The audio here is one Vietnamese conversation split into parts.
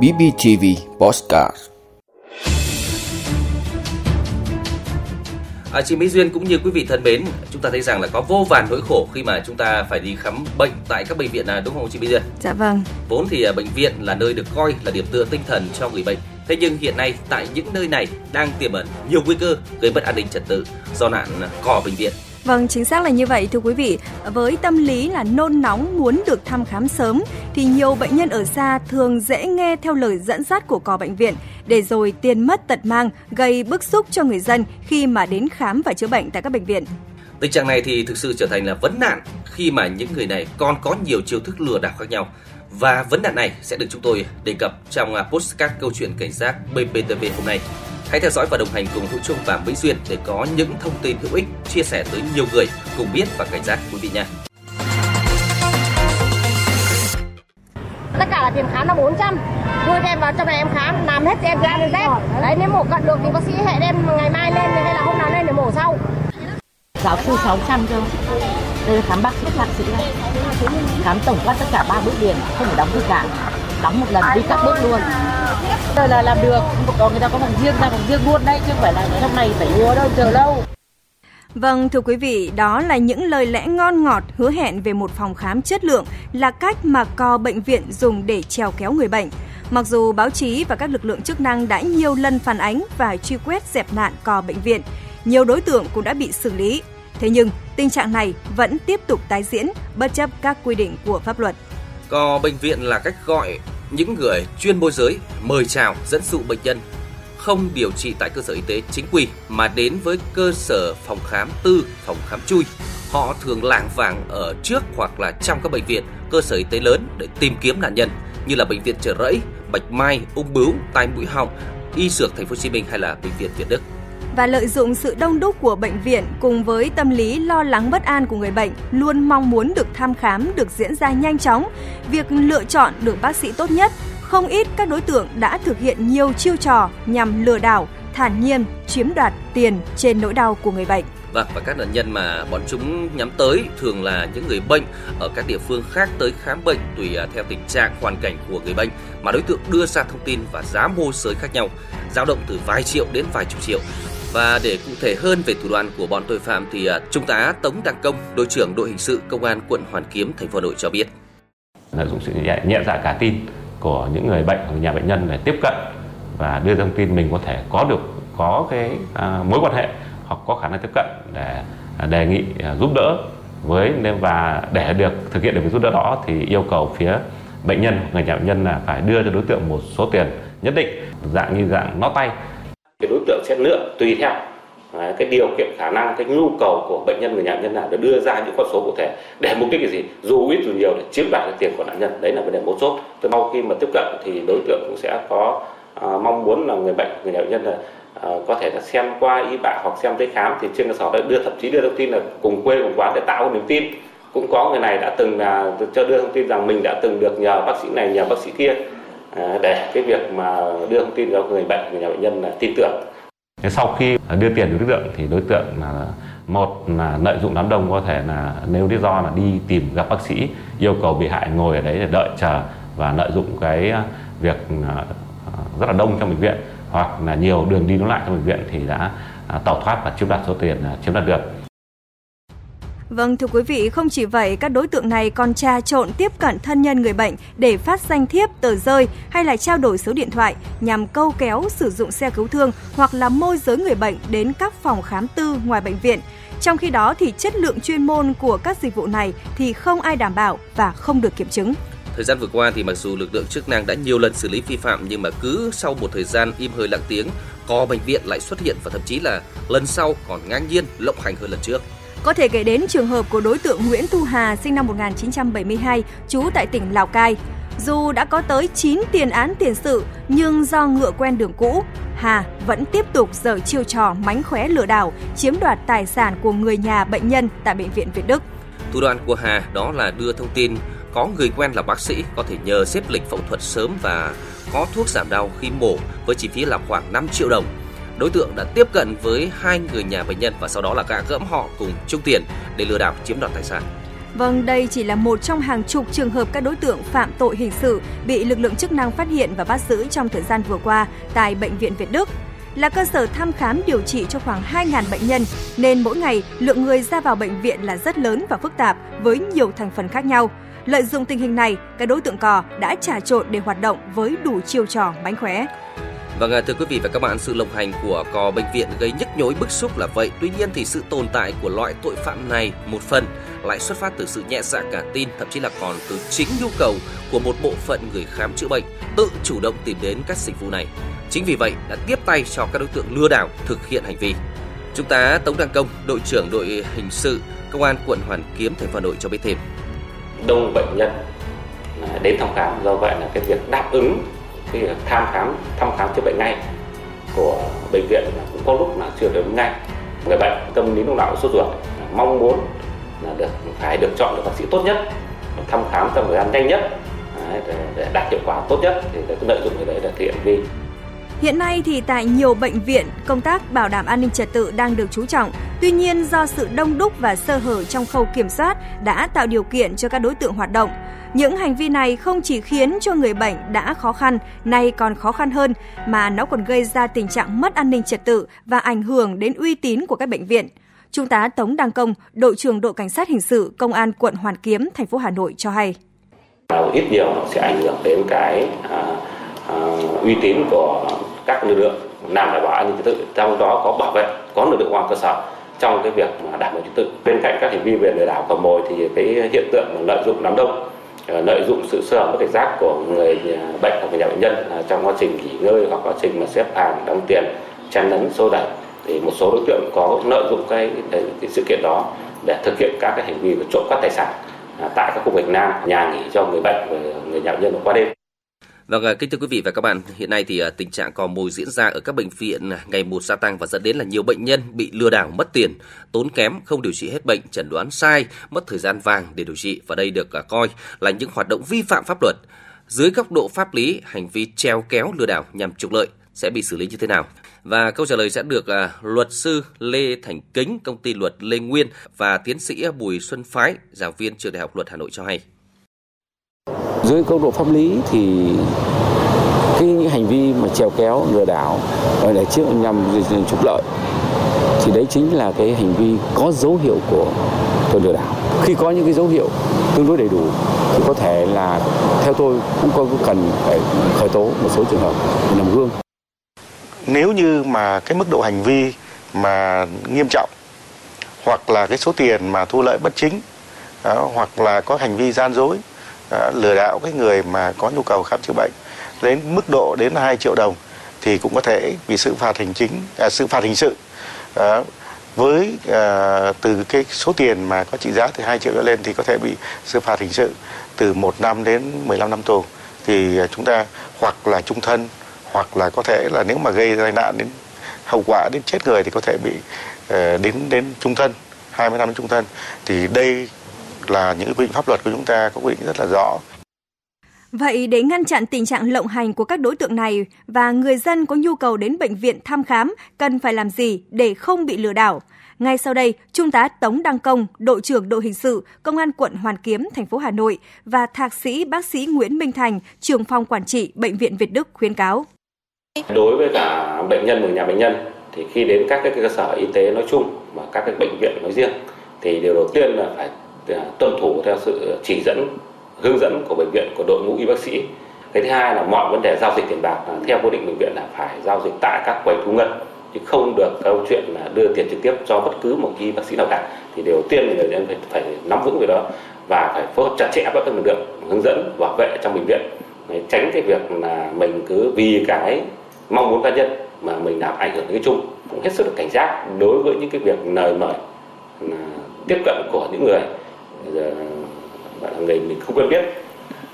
BBTV Postcard À, chị Mỹ Duyên cũng như quý vị thân mến, chúng ta thấy rằng là có vô vàn nỗi khổ khi mà chúng ta phải đi khám bệnh tại các bệnh viện à, đúng không chị Mỹ Duyên? Dạ vâng. Vốn thì à, bệnh viện là nơi được coi là điểm tựa tinh thần cho người bệnh. Thế nhưng hiện nay tại những nơi này đang tiềm ẩn nhiều nguy cơ gây mất an ninh trật tự do nạn cò bệnh viện. Vâng, chính xác là như vậy thưa quý vị. Với tâm lý là nôn nóng muốn được thăm khám sớm thì nhiều bệnh nhân ở xa thường dễ nghe theo lời dẫn dắt của cò bệnh viện để rồi tiền mất tật mang gây bức xúc cho người dân khi mà đến khám và chữa bệnh tại các bệnh viện. Tình trạng này thì thực sự trở thành là vấn nạn khi mà những người này còn có nhiều chiêu thức lừa đảo khác nhau. Và vấn nạn này sẽ được chúng tôi đề cập trong à, postcard câu chuyện cảnh giác BPTV hôm nay. Hãy theo dõi và đồng hành cùng Hữu Trung và Mỹ Duyên để có những thông tin hữu ích chia sẻ tới nhiều người cùng biết và cảnh giác quý vị nha. Tất cả là tiền khám là 400 Đưa cho em vào trong này em khám Làm hết cho em ra đến Đấy nếu mổ cận được thì bác sĩ hẹn em ngày mai lên hay là hôm nào lên để mổ sau. Giáo sư 600 cơ. Đây là khám bác sĩ bác sĩ này Khám tổng quát tất cả ba bước liền Không phải đóng gì cả. Đóng một lần đi các bước luôn Giờ là làm được Có người ta có phòng riêng ra phòng riêng luôn đấy Chứ không phải là trong này phải mua đâu chờ lâu Vâng, thưa quý vị, đó là những lời lẽ ngon ngọt hứa hẹn về một phòng khám chất lượng là cách mà co bệnh viện dùng để trèo kéo người bệnh. Mặc dù báo chí và các lực lượng chức năng đã nhiều lần phản ánh và truy quét dẹp nạn co bệnh viện, nhiều đối tượng cũng đã bị xử lý. Thế nhưng, tình trạng này vẫn tiếp tục tái diễn bất chấp các quy định của pháp luật. Co bệnh viện là cách gọi những người chuyên môi giới mời chào dẫn dụ bệnh nhân không điều trị tại cơ sở y tế chính quy mà đến với cơ sở phòng khám tư, phòng khám chui. Họ thường lảng vàng ở trước hoặc là trong các bệnh viện, cơ sở y tế lớn để tìm kiếm nạn nhân như là bệnh viện Chợ Rẫy, Bạch Mai, Ung Bướu, Tai Mũi Họng, Y Dược Thành phố Hồ Chí Minh hay là bệnh viện Việt Đức và lợi dụng sự đông đúc của bệnh viện cùng với tâm lý lo lắng bất an của người bệnh luôn mong muốn được thăm khám được diễn ra nhanh chóng. Việc lựa chọn được bác sĩ tốt nhất không ít các đối tượng đã thực hiện nhiều chiêu trò nhằm lừa đảo, thản nhiên chiếm đoạt tiền trên nỗi đau của người bệnh. Vâng, và các nạn nhân mà bọn chúng nhắm tới thường là những người bệnh ở các địa phương khác tới khám bệnh tùy à, theo tình trạng hoàn cảnh của người bệnh mà đối tượng đưa ra thông tin và giá môi giới khác nhau, dao động từ vài triệu đến vài chục triệu. Và để cụ thể hơn về thủ đoạn của bọn tội phạm thì à, Trung tá Tống Đăng Công, đội trưởng đội hình sự công an quận Hoàn Kiếm, thành phố Hà Nội cho biết. Lợi dụng sự nhẹ, dạ cả tin của những người bệnh hoặc nhà bệnh nhân để tiếp cận và đưa thông tin mình có thể có được có cái à, mối quan hệ hoặc có khả năng tiếp cận để à, đề nghị à, giúp đỡ với và để được thực hiện được việc giúp đỡ đó thì yêu cầu phía bệnh nhân người nhà bệnh nhân là phải đưa cho đối tượng một số tiền nhất định dạng như dạng nó tay tượng sẽ lựa tùy theo. Cái điều kiện khả năng cái nhu cầu của bệnh nhân người nhà nhân nào để đưa ra những con số cụ thể để mục đích là gì? Dù ít dù nhiều để chiếm đoạt được tiền của nạn nhân. Đấy là vấn đề mấu chốt. Từ sau khi mà tiếp cận thì đối tượng cũng sẽ có à, mong muốn là người bệnh người nhà bệnh nhân là à, có thể là xem qua y bạ hoặc xem giấy khám thì trên cơ sở đấy đưa thậm chí đưa thông tin là cùng quê cùng quán để tạo niềm tin. Cũng có người này đã từng là cho đưa thông tin rằng mình đã từng được nhờ bác sĩ này nhờ bác sĩ kia à, để cái việc mà đưa thông tin cho người bệnh người nhà bệnh nhân là tin tưởng sau khi đưa tiền cho đối tượng thì đối tượng là một là lợi dụng đám đông có thể là nếu lý do là đi tìm gặp bác sĩ, yêu cầu bị hại ngồi ở đấy để đợi chờ và lợi dụng cái à, việc à, rất là đông trong bệnh viện hoặc là nhiều đường đi nối lại trong bệnh viện thì đã à, tẩu thoát và chiếm đoạt số tiền chiếm đoạt được. Vâng thưa quý vị, không chỉ vậy, các đối tượng này còn trà trộn tiếp cận thân nhân người bệnh để phát danh thiếp, tờ rơi hay là trao đổi số điện thoại nhằm câu kéo sử dụng xe cứu thương hoặc là môi giới người bệnh đến các phòng khám tư ngoài bệnh viện. Trong khi đó thì chất lượng chuyên môn của các dịch vụ này thì không ai đảm bảo và không được kiểm chứng. Thời gian vừa qua thì mặc dù lực lượng chức năng đã nhiều lần xử lý vi phạm nhưng mà cứ sau một thời gian im hơi lặng tiếng, có bệnh viện lại xuất hiện và thậm chí là lần sau còn ngang nhiên lộng hành hơn lần trước. Có thể kể đến trường hợp của đối tượng Nguyễn Thu Hà sinh năm 1972, trú tại tỉnh Lào Cai. Dù đã có tới 9 tiền án tiền sự nhưng do ngựa quen đường cũ, Hà vẫn tiếp tục dở chiêu trò mánh khóe lừa đảo, chiếm đoạt tài sản của người nhà bệnh nhân tại bệnh viện Việt Đức. Thủ đoạn của Hà đó là đưa thông tin có người quen là bác sĩ có thể nhờ xếp lịch phẫu thuật sớm và có thuốc giảm đau khi mổ với chi phí là khoảng 5 triệu đồng đối tượng đã tiếp cận với hai người nhà bệnh nhân và sau đó là gạ gẫm họ cùng chung tiền để lừa đảo chiếm đoạt tài sản. Vâng, đây chỉ là một trong hàng chục trường hợp các đối tượng phạm tội hình sự bị lực lượng chức năng phát hiện và bắt giữ trong thời gian vừa qua tại Bệnh viện Việt Đức. Là cơ sở thăm khám điều trị cho khoảng 2.000 bệnh nhân, nên mỗi ngày lượng người ra vào bệnh viện là rất lớn và phức tạp với nhiều thành phần khác nhau. Lợi dụng tình hình này, các đối tượng cò đã trà trộn để hoạt động với đủ chiêu trò mánh khóe. Vâng, thưa quý vị và các bạn, sự lộng hành của cò bệnh viện gây nhức nhối bức xúc là vậy. Tuy nhiên thì sự tồn tại của loại tội phạm này một phần lại xuất phát từ sự nhẹ dạ cả tin, thậm chí là còn từ chính nhu cầu của một bộ phận người khám chữa bệnh tự chủ động tìm đến các dịch vụ này. Chính vì vậy đã tiếp tay cho các đối tượng lừa đảo thực hiện hành vi. Chúng ta Tống Đăng Công, đội trưởng đội hình sự Công an quận Hoàn Kiếm thành phố Hà Nội cho biết thêm. Đông bệnh nhân à, đến thăm khám do vậy là cái việc đáp ứng cái tham thăm khám thăm khám chữa bệnh ngay của bệnh viện cũng có lúc là chưa được ngay người bệnh tâm lý lúc nào cũng sốt ruột mong muốn là được phải được chọn được bác sĩ tốt nhất thăm khám trong thời gian nhanh nhất để, để đạt hiệu quả tốt nhất thì để lợi dụng cái đấy để thực hiện vi Hiện nay thì tại nhiều bệnh viện, công tác bảo đảm an ninh trật tự đang được chú trọng. Tuy nhiên do sự đông đúc và sơ hở trong khâu kiểm soát đã tạo điều kiện cho các đối tượng hoạt động. Những hành vi này không chỉ khiến cho người bệnh đã khó khăn, nay còn khó khăn hơn mà nó còn gây ra tình trạng mất an ninh trật tự và ảnh hưởng đến uy tín của các bệnh viện. Trung tá Tống Đăng Công, đội trưởng đội cảnh sát hình sự Công an quận Hoàn Kiếm, thành phố Hà Nội cho hay. Ít nhiều nó sẽ ảnh hưởng đến cái à, à, uy tín của các lực lượng làm đảm bảo an ninh trật tự, trong đó có bảo vệ, có lực lượng công an cơ sở trong cái việc đảm bảo trật tự. Bên cạnh các hành vi về lừa đảo cầm mồi thì cái hiện tượng lợi dụng đám đông Ờ, lợi dụng sự sơ hở mất cảnh giác của người bệnh hoặc người nhà bệnh nhân à, trong quá trình nghỉ ngơi hoặc quá trình mà xếp hàng đóng tiền chen lấn xô đẩy thì một số đối tượng có lợi dụng cái, cái, cái sự kiện đó để thực hiện các cái hành vi trộm cắp tài sản à, tại các khu vực nam nhà nghỉ cho người bệnh và người nhà bệnh nhân qua đêm. Vâng, à, kính thưa quý vị và các bạn, hiện nay thì à, tình trạng cò mồi diễn ra ở các bệnh viện à, ngày một gia tăng và dẫn đến là nhiều bệnh nhân bị lừa đảo mất tiền, tốn kém, không điều trị hết bệnh, chẩn đoán sai, mất thời gian vàng để điều trị và đây được coi là những hoạt động vi phạm pháp luật. Dưới góc độ pháp lý, hành vi treo kéo lừa đảo nhằm trục lợi sẽ bị xử lý như thế nào? Và câu trả lời sẽ được luật sư Lê Thành Kính, công ty luật Lê Nguyên và tiến sĩ Bùi Xuân Phái, giáo viên trường Đại học Luật Hà Nội cho hay. Dưới góc độ pháp lý thì cái những hành vi mà trèo kéo lừa đảo để trước nhằm trục lợi thì đấy chính là cái hành vi có dấu hiệu của tội lừa đảo. Khi có những cái dấu hiệu tương đối đầy đủ thì có thể là theo tôi cũng có cần phải khởi tố một số trường hợp làm gương. Nếu như mà cái mức độ hành vi mà nghiêm trọng hoặc là cái số tiền mà thu lợi bất chính đó, hoặc là có hành vi gian dối lừa đảo cái người mà có nhu cầu khám chữa bệnh đến mức độ đến 2 triệu đồng thì cũng có thể bị xử phạt hành chính à, xử phạt hình sự à, với à, từ cái số tiền mà có trị giá từ 2 triệu trở lên thì có thể bị xử phạt hình sự từ 1 năm đến 15 năm tù. Thì à, chúng ta hoặc là trung thân hoặc là có thể là nếu mà gây tai nạn đến hậu quả đến chết người thì có thể bị ờ, đến đến trung thân 20 năm đến trung thân. Thì đây là những quy định pháp luật của chúng ta có quy định rất là rõ. Vậy để ngăn chặn tình trạng lộng hành của các đối tượng này và người dân có nhu cầu đến bệnh viện thăm khám cần phải làm gì để không bị lừa đảo? Ngay sau đây, Trung tá Tống Đăng Công, đội trưởng đội hình sự, Công an quận Hoàn Kiếm, thành phố Hà Nội và Thạc sĩ bác sĩ Nguyễn Minh Thành, trưởng phòng quản trị Bệnh viện Việt Đức khuyến cáo. Đối với cả bệnh nhân và nhà bệnh nhân thì khi đến các cái cơ sở y tế nói chung và các cái bệnh viện nói riêng thì điều đầu tiên là phải À, tuân thủ theo sự chỉ dẫn hướng dẫn của bệnh viện của đội ngũ y bác sĩ. Cái thứ hai là mọi vấn đề giao dịch tiền bạc là theo quy định bệnh viện là phải giao dịch tại các quầy thu ngân chứ không được câu chuyện là đưa tiền trực tiếp cho bất cứ một y bác sĩ nào cả. Thì điều tiên là người dân phải, phải nắm vững về đó và phải phối hợp chặt chẽ với các lực lượng hướng dẫn bảo vệ trong bệnh viện. Đấy, tránh cái việc là mình cứ vì cái mong muốn cá nhân mà mình làm ảnh hưởng đến cái chung. Cũng hết sức được cảnh giác đối với những cái việc lời mời à, tiếp cận của những người bạn là người mình không quen biết.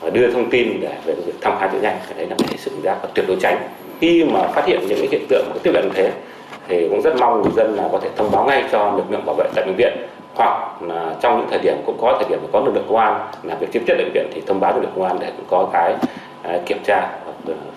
Và đưa thông tin để về việc thăm khám chữa nhanh, cái đấy là phải sự giác và tuyệt đối tránh. Khi mà phát hiện những cái hiện tượng tiếp cận thế, thì cũng rất mong người dân là có thể thông báo ngay cho lực lượng bảo vệ tại bệnh viện. Hoặc là trong những thời điểm, cũng có thời điểm có lực lượng công an làm việc trực tiếp bệnh viện thì thông báo cho lực lượng công an để có cái à, kiểm tra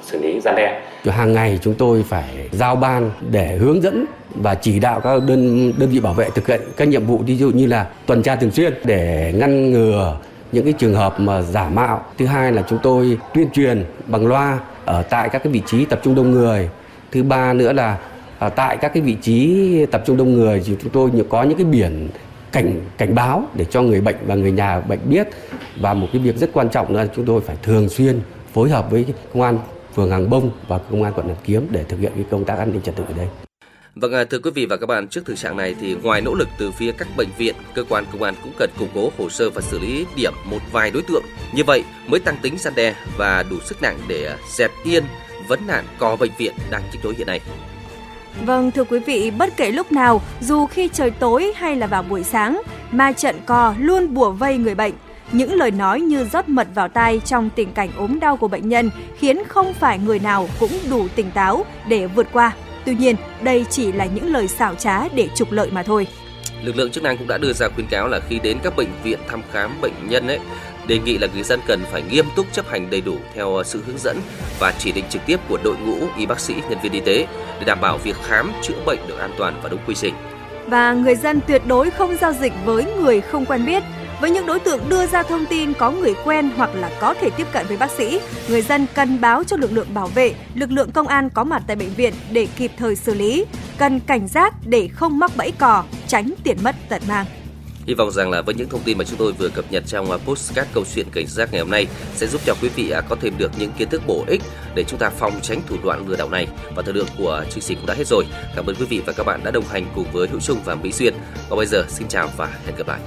xử lý gian đe. Hàng ngày chúng tôi phải giao ban để hướng dẫn và chỉ đạo các đơn đơn vị bảo vệ thực hiện các nhiệm vụ, ví dụ như là tuần tra thường xuyên để ngăn ngừa những cái trường hợp mà giả mạo. Thứ hai là chúng tôi tuyên truyền bằng loa ở tại các cái vị trí tập trung đông người. Thứ ba nữa là ở tại các cái vị trí tập trung đông người thì chúng tôi có những cái biển cảnh cảnh báo để cho người bệnh và người nhà bệnh biết và một cái việc rất quan trọng là chúng tôi phải thường xuyên phối hợp với công an phường Hàng Bông và công an quận Hoàn Kiếm để thực hiện cái công tác an ninh trật tự ở đây. Vâng, à, thưa quý vị và các bạn, trước thực trạng này thì ngoài nỗ lực từ phía các bệnh viện, cơ quan công an cũng cần củng cố hồ sơ và xử lý điểm một vài đối tượng. Như vậy mới tăng tính gian đe và đủ sức nặng để dẹp yên vấn nạn co bệnh viện đang nhức nhối hiện nay. Vâng, thưa quý vị, bất kể lúc nào, dù khi trời tối hay là vào buổi sáng, ma trận co luôn bùa vây người bệnh. Những lời nói như rót mật vào tai trong tình cảnh ốm đau của bệnh nhân khiến không phải người nào cũng đủ tỉnh táo để vượt qua. Tuy nhiên, đây chỉ là những lời xảo trá để trục lợi mà thôi. Lực lượng chức năng cũng đã đưa ra khuyến cáo là khi đến các bệnh viện thăm khám bệnh nhân ấy đề nghị là người dân cần phải nghiêm túc chấp hành đầy đủ theo sự hướng dẫn và chỉ định trực tiếp của đội ngũ y bác sĩ, nhân viên y tế để đảm bảo việc khám chữa bệnh được an toàn và đúng quy trình. Và người dân tuyệt đối không giao dịch với người không quen biết. Với những đối tượng đưa ra thông tin có người quen hoặc là có thể tiếp cận với bác sĩ, người dân cần báo cho lực lượng bảo vệ, lực lượng công an có mặt tại bệnh viện để kịp thời xử lý. Cần cảnh giác để không mắc bẫy cò, tránh tiền mất tật mang. Hy vọng rằng là với những thông tin mà chúng tôi vừa cập nhật trong à, postcard câu chuyện cảnh giác ngày hôm nay sẽ giúp cho quý vị à, có thêm được những kiến thức bổ ích để chúng ta phòng tránh thủ đoạn lừa đảo này. Và thời lượng của chương trình cũng đã hết rồi. Cảm ơn quý vị và các bạn đã đồng hành cùng với Hữu Trung và Mỹ Xuyên. Và bây giờ xin chào và hẹn gặp lại.